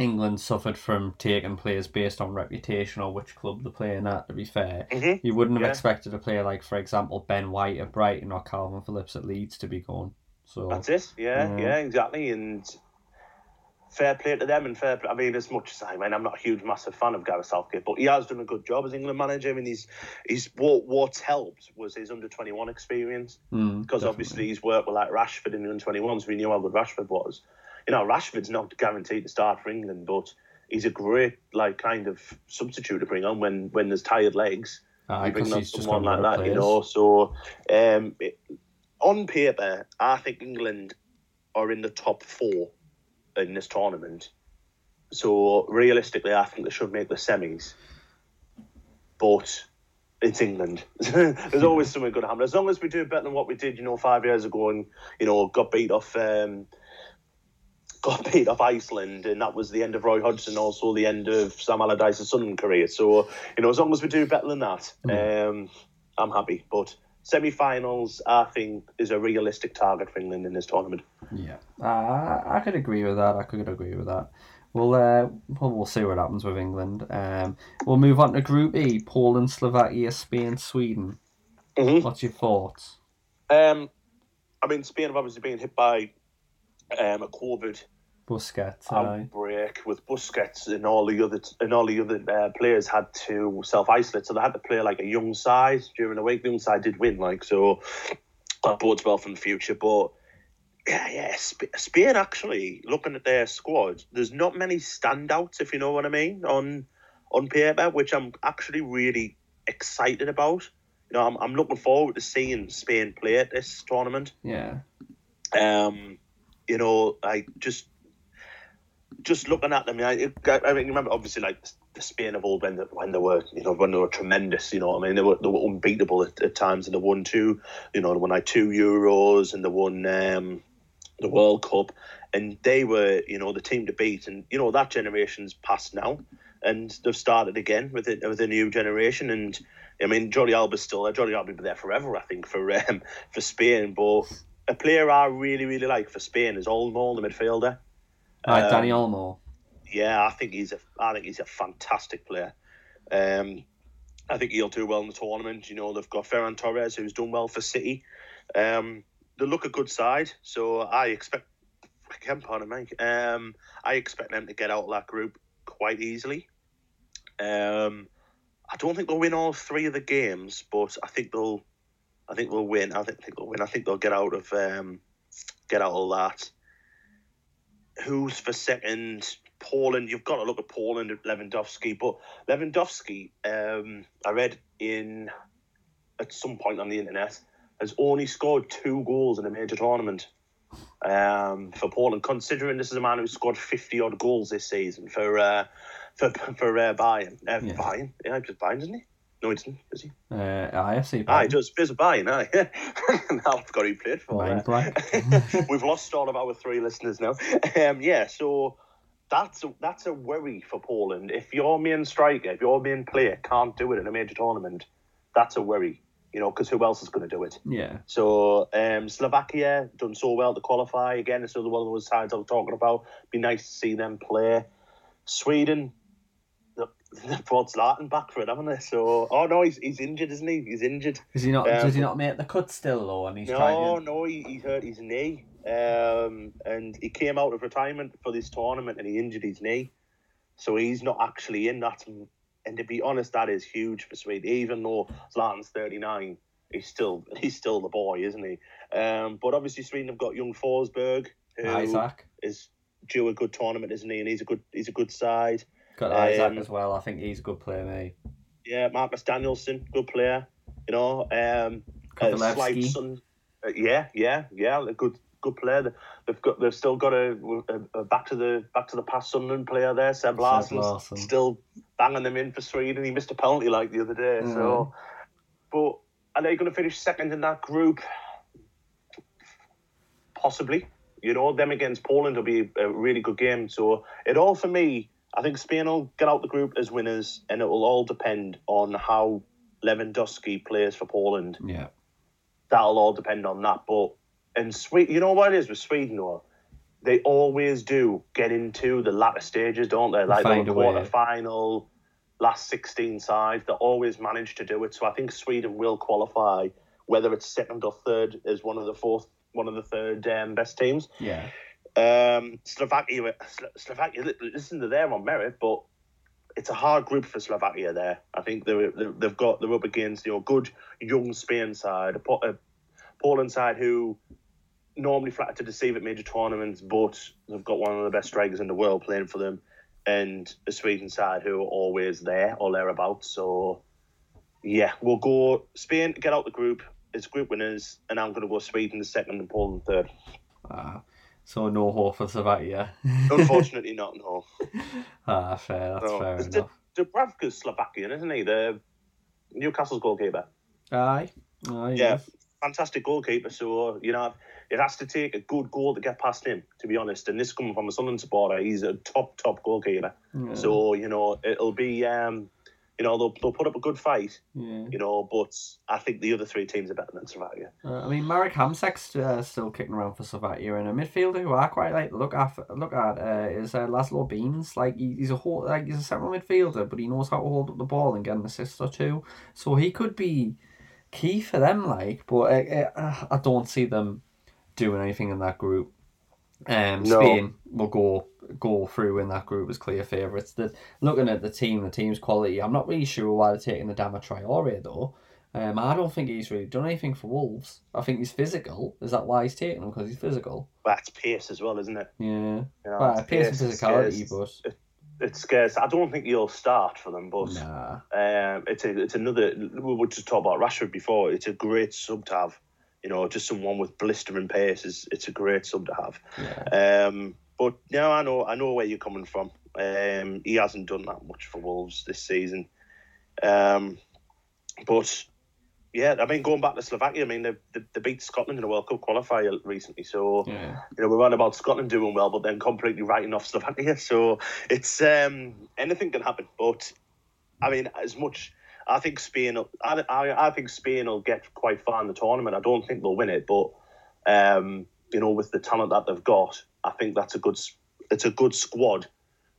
Speaker 1: England suffered from taking players based on reputation or which club they're playing at. To be fair,
Speaker 2: Mhm.
Speaker 1: you wouldn't have
Speaker 2: Yeah.
Speaker 1: expected a player like, for example, Ben White at Brighton or Kalvin Phillips at Leeds to be gone. So
Speaker 2: That's it. Yeah,
Speaker 1: Mm.
Speaker 2: yeah, exactly. And fair play to them and fair. Play, I mean, as much as I mean, I'm not a huge, massive fan of Gareth Southgate, but he has done a good job as England manager. I mean, he's he's what what's helped was his under 21 experience
Speaker 1: Mm,
Speaker 2: because obviously he's worked with like Rashford in the under 21s. We knew how good Rashford was. You know, Rashford's not guaranteed to start for England, but he's a great like kind of substitute to bring on when when there's tired legs. You bring on someone like that, you know. So, um, it, on paper, I think England are in the top four in this tournament. So realistically, I think they should make the semis. But it's England. [LAUGHS] There's always something going to happen. As long as we do better than what we did, you know, five years ago, and you know, got beat off. Um, got beat off Iceland, and that was the end of Roy Hodgson, also the end of Sam Allardyce's Sunderland career. So, you know, as long as we do better than that, um, I'm happy. But semi-finals, I think, is a realistic target for England in this tournament.
Speaker 1: Yeah, uh, I could agree with that. I could agree with that. We'll, uh, well, we'll see what happens with England. Um, we'll move on to Group E: Poland, Slovakia, Spain, Sweden.
Speaker 2: Mhm.
Speaker 1: What's your thoughts?
Speaker 2: Um, I mean, Spain have obviously been hit by um, a COVID
Speaker 1: Busquets, aye.
Speaker 2: outbreak with Busquets and all the other and all the other uh, players had to self isolate, so they had to play like a young side during the week. The young side did win, like so that bodes well for the future. But yeah, yeah, Sp- Spain actually looking at their squad, there's not many standouts, if you know what I mean, on on paper, which I'm actually really excited about. You know, I'm, I'm looking forward to seeing Spain play at this tournament.
Speaker 1: Yeah,
Speaker 2: Um, you know, I just just looking at them. I, I mean, remember obviously like the Spain of old when they, when they were you know when they were tremendous. You know, I mean they were they were unbeatable at, at times, and they won two. You know, they won like two Euros and they won um, the World Cup, and they were you know the team to beat. And you know that generation's passed now, and they've started again with it with a new generation. And I mean, Jordi Alba's still there. Jordi Alba will be there forever, I think, for [LAUGHS] um, for Spain. But a player I really really like for Spain is Olmo, the midfielder. Um,
Speaker 1: Dani Olmo.
Speaker 2: Yeah, I think he's a I think he's a fantastic player. Um, I think he'll do well in the tournament. You know, they've got Ferran Torres who's done well for City. Um, they look a good side, so I expect. Again, pardon me. Um, I expect them to get out of that group quite easily. Um, I don't think they'll win all three of the games, but I think they'll. I think we'll win. I think, they'll win. I think they'll get out of um, get out of that. Who's for second? Poland. You've got to look at Poland at Lewandowski, but Lewandowski, um, I read in at some point on the internet, has only scored two goals in a major tournament um, for Poland. Considering this is a man who scored fifty odd goals this season for uh, for for uh, Bayern. Uh,
Speaker 1: Yeah.
Speaker 2: Bayern, yeah, just Bayern, doesn't he? No, he doesn't. Does he?
Speaker 1: Uh, IFC.
Speaker 2: Aye, he does. Bayern. Aye. [LAUGHS] now I've got who he played for.
Speaker 1: Mind blank. [LAUGHS] [LAUGHS]
Speaker 2: We've lost all of our three listeners now. Um, yeah, so that's a, that's a worry for Poland. If your main striker, if your main player can't do it in a major tournament, that's a worry. You know, because who else is going to do it?
Speaker 1: Yeah,
Speaker 2: So um, Slovakia done so well to qualify again. It's another one of those sides I was talking about. Be nice to see them play. Sweden, [LAUGHS] brought Zlatan back for it, haven't they? So oh no, he's he's injured, isn't he? He's injured.
Speaker 1: is he not?
Speaker 2: Um,
Speaker 1: does he not make the cut still though? And he's
Speaker 2: No,
Speaker 1: trying. To...
Speaker 2: no, he, he hurt his knee. Um, and he came out of retirement for this tournament and he injured his knee. So he's not actually in that. And to be honest, that is huge for Sweden. Even though Zlatan's 39, he's still he's still the boy, isn't he? Um, but obviously Sweden have got young Forsberg, who is
Speaker 1: Isak
Speaker 2: due a good tournament, isn't he? And he's a good he's a good side.
Speaker 1: Got
Speaker 2: um,
Speaker 1: Isak as well. I think he's a good player, mate.
Speaker 2: Yeah, Marcus Danielson, good player. You know, um, uh. Uh, yeah, yeah, yeah, a good good player. They've got they've still got a, a, a back to the back to the past Sunderland player there, Seb
Speaker 1: Larsson,
Speaker 2: still banging them in for Sweden. He missed a penalty like the other day. So, but are they going to finish second in that group? Possibly. You know, them against Poland will be a really good game. So it all for me. I think Spain will get out the group as winners, and it will all depend on how Lewandowski plays for Poland
Speaker 1: Yeah,
Speaker 2: that'll all depend on that. But and Sweden, you know what it is with Sweden though, they always do get into the latter stages, don't they? Like
Speaker 1: find
Speaker 2: the quarter final, last sixteen sides, they always manage to do it. So I think Sweden will qualify, whether it's second or third, as one of the fourth, one of the third um, best teams.
Speaker 1: yeah.
Speaker 2: Um, Slovakia, Slovakia, listen, to them on merit, but it's a hard group for Slovakia. There, I think they're, they've got they're up against you know good young Spain side, a, Poland side who normally flatter to deceive at major tournaments, but they've got one of the best strikers in the world playing for them, and a Sweden side who are always there or thereabouts. So, yeah, we'll go Spain get out the group. It's group winners, and I'm going to go Sweden the second and Poland third.
Speaker 1: Ah, so no hope for Slovakia. [LAUGHS]
Speaker 2: Unfortunately, not. No.
Speaker 1: Ah, fair. That's no. fair enough.
Speaker 2: Dubravka's Slovakian, isn't he? The Newcastle's goalkeeper.
Speaker 1: Aye. Aye
Speaker 2: yeah. Yes. Fantastic goalkeeper. So you know, it has to take a good goal to get past him, to be honest. And this coming from a Sunderland supporter, he's a top, top goalkeeper. Yeah. So, you know, it'll be, um, you know, they'll, they'll put up a good fight, yeah. you know, but I think the other three teams are better than Slovakia.
Speaker 1: Uh, I mean, Marek Hamšík's uh, still kicking around for Slovakia, and a midfielder who I quite like look at look at uh, is uh, Laszlo Benes. Like he, he's a whole, like he's a central midfielder, but he knows how to hold up the ball and get an assist or two. So he could be key for them. Like, but uh, uh, I don't see them doing anything in that group. Um, no. Spain will go go through in that group as clear favourites. That looking at the team, the team's quality, I'm not really sure why they're taking the Adama Traore though. Um, I don't think he's really done anything for Wolves. I think he's physical. Is that why he's taking him? Because he's physical.
Speaker 2: That's pace as well, isn't it?
Speaker 1: Yeah. You know, well, pace, pace and physicality, but
Speaker 2: it, it scares. I don't think he'll start for them, but
Speaker 1: nah.
Speaker 2: um, it's a, it's another. We were just talking about Rashford before. It's a great sub to have you know, just someone with blistering pace is it's a great sub to have. Yeah. Um, but yeah, I know I know where you're coming from. Um, he hasn't done that much for Wolves this season. Um, but yeah, I mean, going back to Slovakia, I mean, they, they, they beat Scotland in a World Cup qualifier recently. So, yeah. you know, we're on about Scotland doing well, but then completely writing off Slovakia. [LAUGHS] So it's um, anything can happen. But I mean, as much I think Spain. I, I, I think Spain will get quite far in the tournament. I don't think they'll win it, but um, you know, with the talent that they've got, I think that's a good. It's a good squad.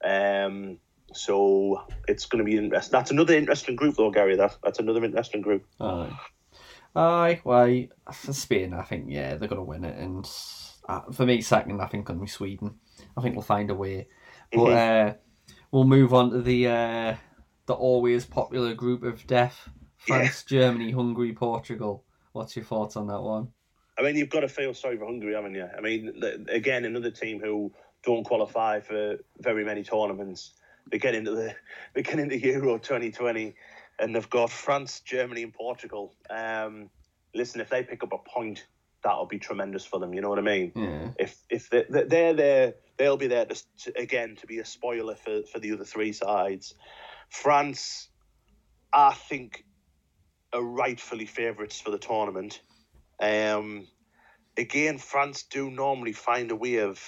Speaker 2: Um, so it's going to be interesting. That's another interesting group, though, Gary. That that's another interesting group.
Speaker 1: Aye, aye. Well, for Spain, I think yeah, they're going to win it, and uh, for me, second, I think going to be Sweden. I think we'll find a way, but mm-hmm. uh, we'll move on to the. Uh, the always popular group of death France, yeah. Germany, Hungary, Portugal. What's your thoughts on that one?
Speaker 2: I mean, you've got to feel sorry for Hungary, haven't you? I mean, again, another team who don't qualify for very many tournaments. They get into the [LAUGHS] they get into Euro 2020, and they've got France, Germany, and Portugal. Um, listen, if they pick up a point, that'll be tremendous for them. You know what I mean?
Speaker 1: Yeah.
Speaker 2: If if they, they're there, they'll be there to, to, again to be a spoiler for, for the other three sides. France, I think, are rightfully favourites for the tournament. Um, again, France do normally find a way of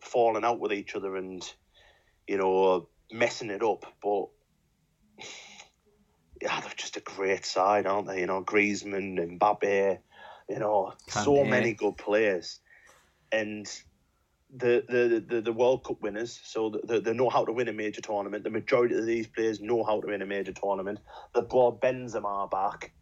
Speaker 2: falling out with each other and, you know, messing it up. But yeah, they're just a great side, aren't they? You know, Griezmann, Mbappe, you know, Can't so many good players. And the, the, the, the World Cup winners, so they, they know how to win a major tournament. The majority of these players know how to win a major tournament. They brought Benzema back,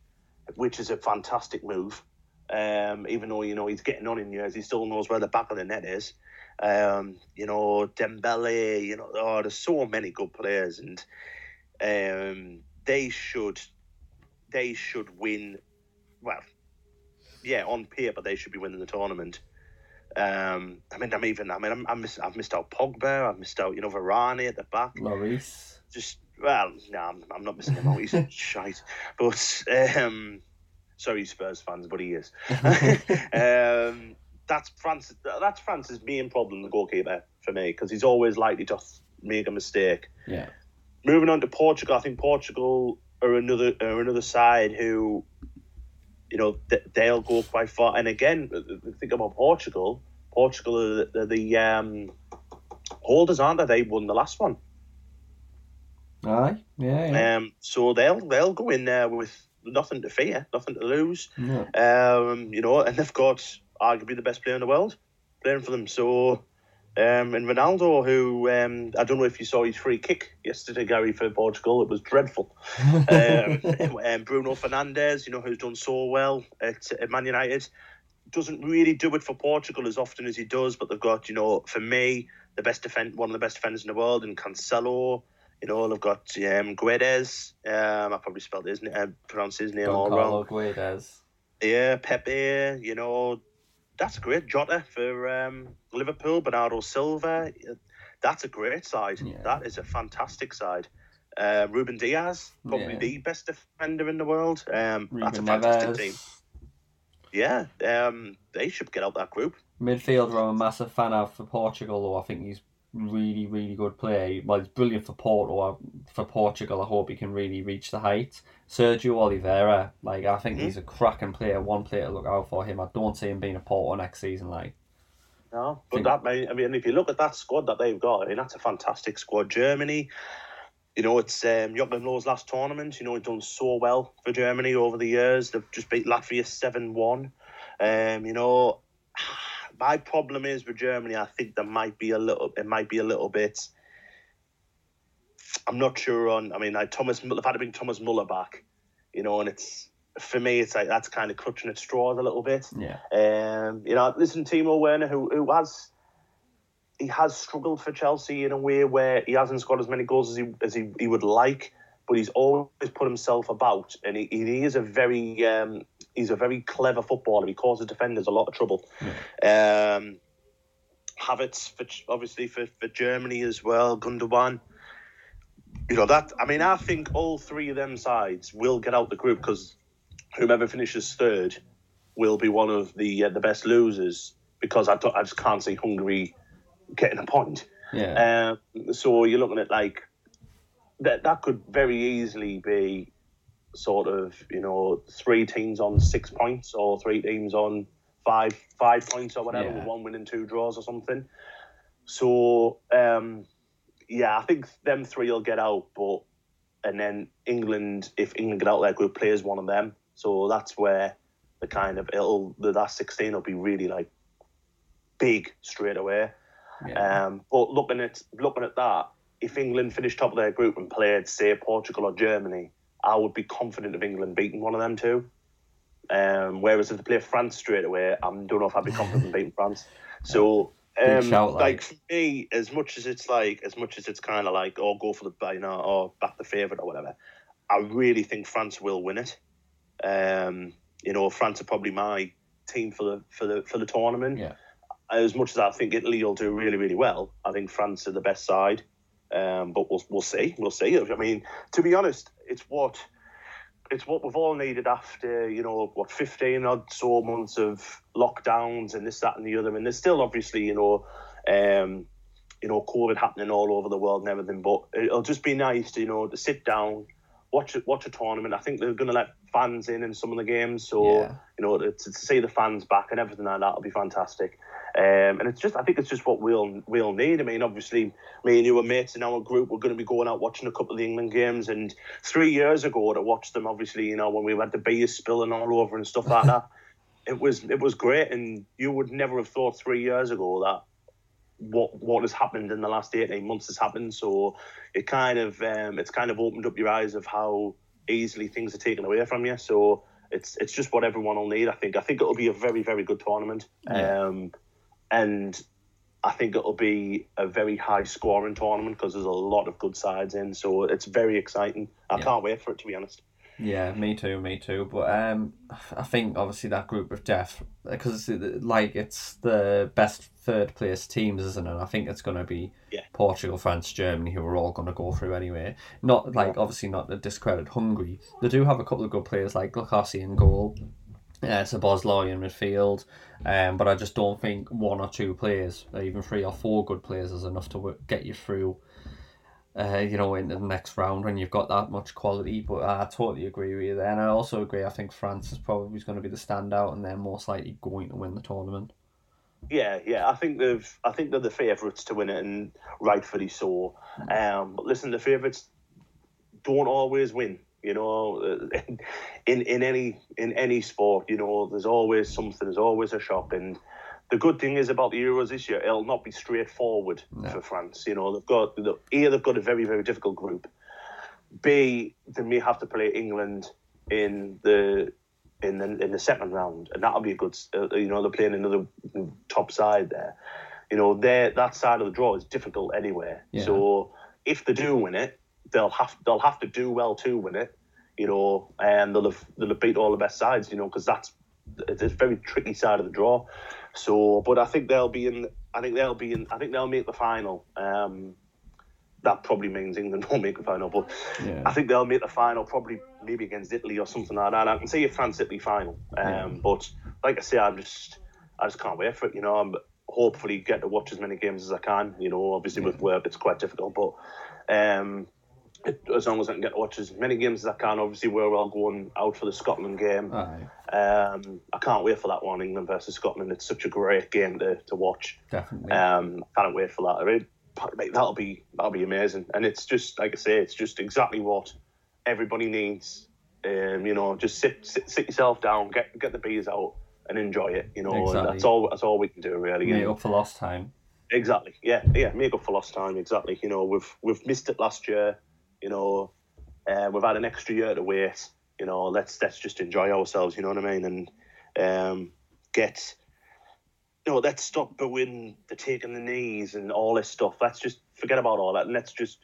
Speaker 2: which is a fantastic move. Um, even though you know he's getting on in years, he still knows where the back of the net is. Um, you know Dembele, you know, oh, there's so many good players, and um, they should they should win. Well, yeah, on paper they should be winning the tournament. Um, I mean, I'm even. I mean, I'm, I'm miss, I've missed out Pogba. I've missed out, you know, Varane at the back.
Speaker 1: Lloris.
Speaker 2: Just well, no, I'm, I'm not missing him out. He's [LAUGHS] shite. But um, sorry, Spurs fans, but he is. [LAUGHS] um, that's France. That's France's main problem, the goalkeeper for me, because he's always likely to make a mistake.
Speaker 1: Yeah.
Speaker 2: Moving on to Portugal, I think Portugal are another are another side who you know, they'll go quite far. And again, think about Portugal. Portugal are the, the um, holders, aren't they? They won the last one.
Speaker 1: Aye, yeah, yeah.
Speaker 2: Um, so they'll they'll go in there with nothing to fear, nothing to lose.
Speaker 1: Yeah.
Speaker 2: Um, you know, and they've got arguably the best player in the world playing for them. So um, and Ronaldo, who um, I don't know if you saw his free kick yesterday, Gary, for Portugal, it was dreadful. [LAUGHS] um, and Bruno Fernandes, you know, who's done so well at, at Man United, doesn't really do it for Portugal as often as he does, but they've got, you know, for me, the best defend one of the best defenders in the world in Cancelo. You know, they've got um, Guedes. Um, I probably spelled his name, uh, pronounced his name
Speaker 1: Don
Speaker 2: all
Speaker 1: Carlo
Speaker 2: wrong.
Speaker 1: Guedes.
Speaker 2: Yeah, Pepe. You know, that's great. Jota for um, Liverpool. Bernardo Silva. That's a great side.
Speaker 1: Yeah.
Speaker 2: That is a fantastic side. Uh, Ruben Dias, probably
Speaker 1: Yeah.
Speaker 2: the best defender in the world. Um, that's a fantastic
Speaker 1: Neves.
Speaker 2: team. Yeah, um, they should get out that group.
Speaker 1: Midfielder I'm a massive fan of for Portugal though. I think he's really, really good player. Well, he's brilliant for Porto. uh, For Portugal, I hope he can really reach the heights. Sergio Oliveira, like I think
Speaker 2: Mhm.
Speaker 1: he's a cracking player. One player to look out for him. I don't see him being a Porto next season. Like,
Speaker 2: No, but
Speaker 1: Think-
Speaker 2: that may, I mean, if you look at that squad that they've got, I mean, that's a fantastic squad. Germany, you know, it's um, Joachim Löw's last tournament. You know, he's done so well for Germany over the years. They've just beat Latvia seven one. Um, you know, my problem is with Germany. I think there might be a little. It might be a little bit. I'm not sure on. I mean, like Thomas, they've had to bring Thomas Muller back. You know, and it's for me, it's like that's kind of clutching at straws a little bit.
Speaker 1: yeah,
Speaker 2: Um, you know, listen, Timo Werner, who who has he has struggled for Chelsea in a way where he hasn't scored as many goals as he as he, he would like, but he's always put himself about, and he, he is a very um, he's a very clever footballer. He causes defenders a lot of trouble. Um, Havertz, for, obviously for, for Germany as well, Gundogan. You know that. I mean, I think all three of them sides will get out the group because whomever finishes third will be one of the uh, the best losers because I, I just can't see Hungary getting a point.
Speaker 1: yeah,
Speaker 2: Um, so you're looking at like that. That could very easily be sort of you know three teams on six points or three teams on five five points or whatever
Speaker 1: Yeah.
Speaker 2: with one win and two draws or something. So um, yeah, I think them three will get out, but and then England, if England get out their group, plays one of them. So that's where the kind of it'll the last sixteen will be really like big straight away.
Speaker 1: yeah.
Speaker 2: Um, but looking at looking at that, if England finished top of their group and played, say, Portugal or Germany, I would be confident of England beating one of them two. Um, whereas if they play France straight away, I don't know if I'd be confident in beating France. [LAUGHS] So, um,
Speaker 1: shout, like.
Speaker 2: like for me, as much as it's like, as much as it's kind of like, oh, go for the, you know, or back the favourite or whatever, I really think France will win it. Um, you know, France are probably my team for the for the for the tournament
Speaker 1: yeah.
Speaker 2: as much as I think Italy will do really, really well, I think France are the best side. Um, but we'll we'll see. We'll see. I mean, to be honest, it's what it's what we've all needed after you know what fifteen odd so months of lockdowns and this, that, and the other. And there's still obviously you know. Um, you know, COVID happening all over the world and everything, but it'll just be nice to, you know, to sit down, watch watch a tournament. I think they're going to let fans in in some of the games, so
Speaker 1: Yeah.
Speaker 2: you know, to, to see the fans back and everything like that will be fantastic. Um, and it's just, I think it's just what we'll we'll need. I mean, obviously, me and you were mates in our group. We're going to be going out watching a couple of the England games. And three years ago, to watch them, obviously, you know, when we had the beers spilling all over and stuff like that, [LAUGHS] it was it was great. And you would never have thought three years ago that what what has happened in the last 18 months has happened so it kind of um, it's kind of opened up your eyes of how easily things are taken away from you so it's it's just what everyone will need i think i think it'll be a very very good tournament
Speaker 1: Yeah.
Speaker 2: um and i think it'll be a very high scoring tournament because there's a lot of good sides in so it's very exciting i
Speaker 1: Yeah.
Speaker 2: can't wait for it to be honest
Speaker 1: Yeah, me too, me too. But um, I think obviously that group of death because like it's the best third place teams, isn't it? I think it's gonna be
Speaker 2: Yeah.
Speaker 1: Portugal, France, Germany, who are all gonna go through anyway. Not like obviously not to discredit Hungary. They do have a couple of good players like Gulacsi in goal. Yeah, it's a Szoboszlai in midfield, um, but I just don't think one or two players, or even three or four good players, is enough to wo- get you through uh, you know, into the next round when you've got that much quality. But I totally agree with you there. And I also agree, I think France is probably going to be the standout and they're most likely going to win the tournament.
Speaker 2: Yeah, yeah. I think they've. I think they're the favourites to win it, and rightfully so. Um, but listen, the favourites don't always win. You know, [LAUGHS] in in any in any sport, you know, there's always something. There's always a shock, and the good thing is about the Euros this year, it'll not be straightforward
Speaker 1: No.
Speaker 2: for France. You know, they've got the, a they've got a very very difficult group. B they may have to play England in the in the in the second round, and that'll be a good. Uh, you know, they're playing another top side there. You know, there that side of the draw is difficult anyway.
Speaker 1: Yeah.
Speaker 2: So if they do win it, they'll have they'll have to do well to win it. You know, and they'll have they'll have beat all the best sides. You know, because that's it's a very tricky side of the draw. So, but I think they'll be in. I think they'll be in. I think they'll make the final. Um, that probably means England [LAUGHS] won't make the final, but
Speaker 1: Yeah.
Speaker 2: I think they'll make the final probably maybe against Italy or something like that. I can see a France Italy final. Um,
Speaker 1: Yeah.
Speaker 2: But like I say, I'm just I just can't wait for it. You know, I'm hopefully get to watch as many games as I can. You know, obviously with work it's quite difficult, but um, as long as I can get to watch as many games as I can. Obviously, we're all going out for the Scotland game. Um, I can't wait for that one, England versus Scotland. It's such a great game to, to watch.
Speaker 1: definitely.
Speaker 2: Um, can't wait for that. I mean, that'll be that'll be amazing. And it's just like I say, it's just exactly what everybody needs. Um, you know, just sit, sit sit yourself down, get get the beers out, and enjoy it. You know, and
Speaker 1: Exactly.
Speaker 2: that's all that's all we can do really.
Speaker 1: Make up for lost time.
Speaker 2: Exactly. Yeah, yeah. Make up for lost time. Exactly. You know, we've we've missed it last year. You know, uh, we've had an extra year to wait. You know, let's let's just enjoy ourselves. You know what I mean? And um, get. You know, let's stop booing the taking the knees and all this stuff. Let's just forget about all that and let's just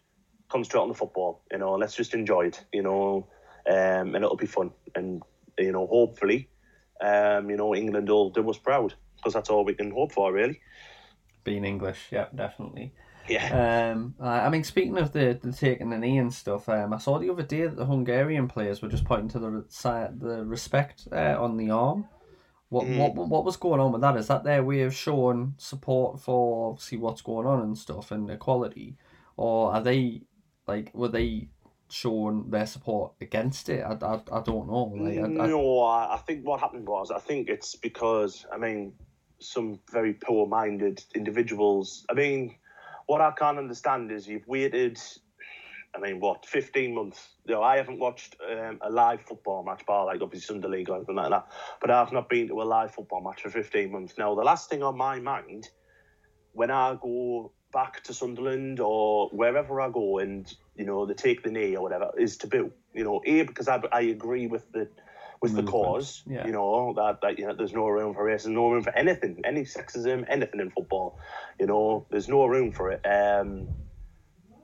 Speaker 2: concentrate on the football. You know, let's just enjoy it. You know, um, and it'll be fun. And you know, hopefully, um, you know, England will do us proud because that's all we can hope for, really.
Speaker 1: Being English, yeah, definitely.
Speaker 2: Yeah.
Speaker 1: Um, I I mean, speaking of the, the taking the knee and stuff, um, I saw the other day that the Hungarian players were just pointing to the re- si- the respect uh, on the arm. What
Speaker 2: Mm.
Speaker 1: what what was going on with that? Is that their way of showing support for obviously what's going on and stuff and equality, or are they like were they showing their support against it? I, I, I don't know. Like, I,
Speaker 2: no, I, I think what happened was I think it's because I mean some very poor-minded individuals. I mean, what I can't understand is you've waited. I mean, what fifteen months? You know, I haven't watched um, a live football match, bar like obviously Sunday League or anything like that. But I've not been to a live football match for fifteen months now. The last thing on my mind when I go back to Sunderland or wherever I go and you know they take the knee or whatever is to boo. You know, a because I, I agree with the with the cause.
Speaker 1: yeah.
Speaker 2: You know that that you know there's no room for racism, no room for anything, any sexism, anything in football. You know, there's no room for it. Um,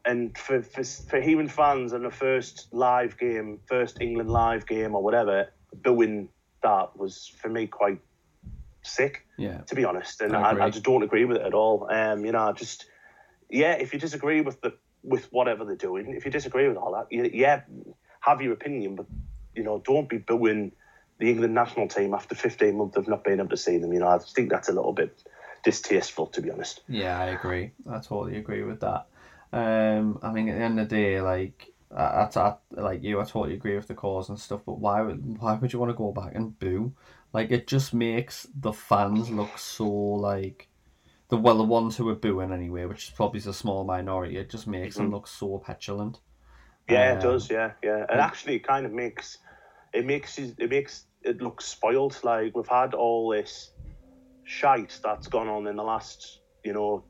Speaker 2: and for, for for human fans in the first live game, first England live game or whatever, booing that was for me quite sick
Speaker 1: yeah,
Speaker 2: to be honest, and
Speaker 1: I
Speaker 2: I, I, just don't agree with it at all. Um, you know, I just yeah, if you disagree with the with whatever they're doing, if you disagree with all that, you, yeah, have your opinion, but you know, don't be booing the England national team after 15 months of not being able to see them. You know, I think that's a little bit distasteful, to be honest.
Speaker 1: Yeah, I agree. I totally agree with that. Um, I mean, at the end of the day, like, I, I, I- like you, I totally agree with the cause and stuff. But why would why would you want to go back and boo? Like, it just makes the fans look so like the well, the ones who are booing anyway, which is probably a small minority. It just makes them look so petulant.
Speaker 2: Yeah,
Speaker 1: Um,
Speaker 2: it does. Yeah, yeah. And actually, it kind of makes it makes it makes it look spoiled. Like we've had all this shite that's gone on in the last, you know,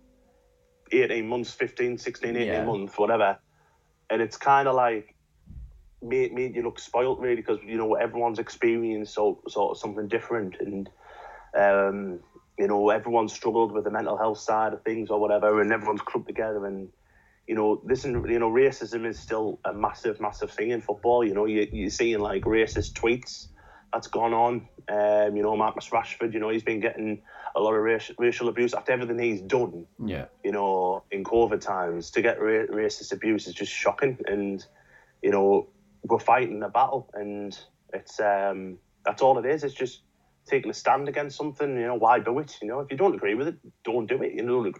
Speaker 2: 18 months, 15, 16, 18
Speaker 1: Yeah.
Speaker 2: months, whatever. And it's kind of like made, made you look spoiled, really, because, you know, everyone's experienced so, sort of something different. And, um, you know, everyone's struggled with the mental health side of things or whatever, and everyone's clubbed together. And, you know, this is, you know, racism is still a massive, massive thing in football. You know, you, you're seeing like racist tweets that's gone on. Um, you know, Marcus Rashford, you know, he's been getting a lot of racial, racial abuse after everything he's done
Speaker 1: Yeah,
Speaker 2: you know, in COVID times, to get ra- racist abuse is just shocking. And, you know, we're fighting a battle, and it's um, that's all it is. It's just taking a stand against something. You know, why do it? You know, if you don't agree with it, don't do it. You know, you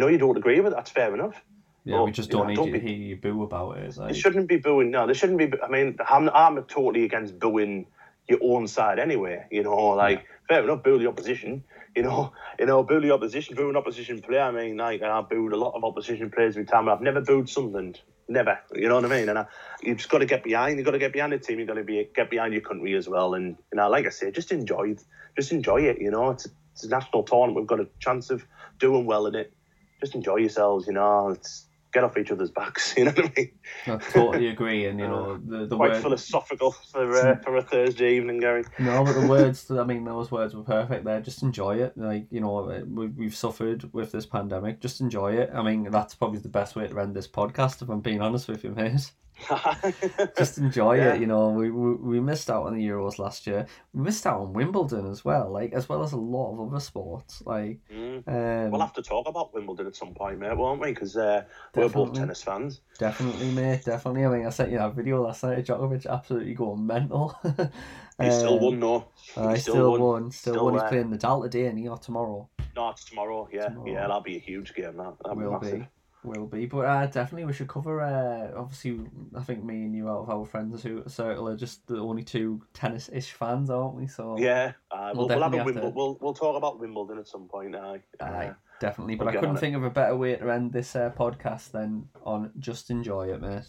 Speaker 2: know, you don't agree with it. That's fair enough.
Speaker 1: Yeah.
Speaker 2: Well,
Speaker 1: we just
Speaker 2: you know,
Speaker 1: don't need
Speaker 2: don't
Speaker 1: to
Speaker 2: be-
Speaker 1: hear you boo about it. Like,
Speaker 2: They shouldn't be booing. No, they shouldn't be. I mean, I'm, I'm totally against booing your own side anyway. You know, like fair enough, boo the opposition. You know, [LAUGHS] you know, boo the opposition, boo an opposition player. I mean, like I booed a lot of opposition players with time. I've never booed Sunderland. Never. You know what I mean? And I, you just got to get behind. You got to get behind the team. You've got to be get behind your country as well. And you know, like I say, just enjoy, it. just enjoy it. You know, it's, it's a national tournament. We've got a chance of doing well in it. Just enjoy yourselves. You know, it's get off each other's backs. [LAUGHS] You know what I mean?
Speaker 1: I totally agree, and you know the the
Speaker 2: Quite
Speaker 1: word.
Speaker 2: philosophical for uh, [LAUGHS] for a Thursday evening Gary.
Speaker 1: No, but the [LAUGHS] words. I mean, those words were perfect. There, just enjoy it. Like you know, we, we've suffered with this pandemic. Just enjoy it. I mean, that's probably the best way to end this podcast. If I'm being honest with you, mate. [LAUGHS] Just enjoy
Speaker 2: Yeah.
Speaker 1: it. You know, we, we we missed out on the Euros last year. We missed out on Wimbledon as well. Like as well as a lot of other sports. Like
Speaker 2: Mm.
Speaker 1: um,
Speaker 2: We'll have to talk about Wimbledon at some point, mate, won't we? Because uh, we're both tennis fans.
Speaker 1: Definitely, mate. Definitely. I mean, I sent you that video last night. of Djokovic absolutely going mental. [LAUGHS]
Speaker 2: He still
Speaker 1: Um,
Speaker 2: won, though.
Speaker 1: I
Speaker 2: He
Speaker 1: still, won. Still,
Speaker 2: Still
Speaker 1: won. He's
Speaker 2: there.
Speaker 1: playing Nadal today, and he or tomorrow.
Speaker 2: No, it's tomorrow. Yeah,
Speaker 1: Tomorrow.
Speaker 2: yeah, that'll be a huge game. That that'll
Speaker 1: will
Speaker 2: be massive.
Speaker 1: be. Will be. But uh, definitely, we should cover. Uh, obviously, I think me and you out of our friends who circle are just the only two tennis-ish fans, aren't we? So
Speaker 2: Yeah, uh,
Speaker 1: We'll
Speaker 2: we'll, we'll, have
Speaker 1: definitely
Speaker 2: a
Speaker 1: have
Speaker 2: Wimbledon.
Speaker 1: to-
Speaker 2: We'll we'll talk about Wimbledon at some point. Aye.
Speaker 1: Aye,
Speaker 2: Uh,
Speaker 1: definitely. But I couldn't think of a better way to end this uh, podcast than on just enjoy it, mate.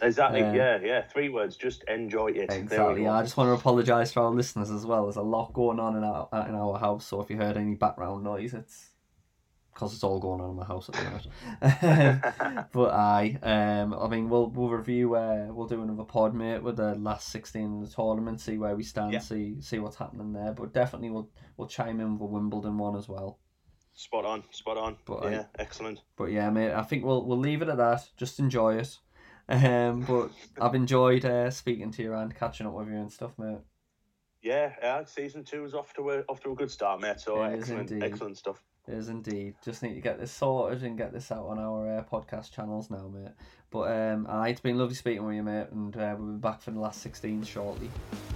Speaker 2: exactly.
Speaker 1: Uh,
Speaker 2: yeah, yeah. Three words. Just enjoy it.
Speaker 1: Exactly. I just want to apologise for our listeners as well. There's a lot going on in our in our house, so if you heard any background noise, it's because it's all going on in my house at the minute. but I, um, I mean, we'll we'll review. Uh, we'll do another pod, mate, with the last sixteen of the tournament, see where we stand,
Speaker 2: Yeah.
Speaker 1: see see what's happening there. But definitely, we'll we'll chime in with Wimbledon one as well.
Speaker 2: Spot on. Spot on.
Speaker 1: But I-
Speaker 2: yeah, excellent.
Speaker 1: But yeah, mate, I think we'll we'll leave it at that. Just enjoy it. Um, but [LAUGHS] I've enjoyed uh, speaking to you and catching up with you and stuff, mate.
Speaker 2: Yeah, yeah. Season two is off to a off to a good start, mate. So
Speaker 1: It
Speaker 2: excellent, excellent stuff.
Speaker 1: It is indeed. Just need to get this sorted and get this out on our uh, podcast channels now, mate. But um, aye, it's been lovely speaking with you, mate, and uh, we'll be back for the last 16 shortly.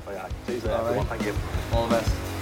Speaker 2: Oh, yeah. There,
Speaker 1: All right.
Speaker 2: Thank you.
Speaker 1: All the best.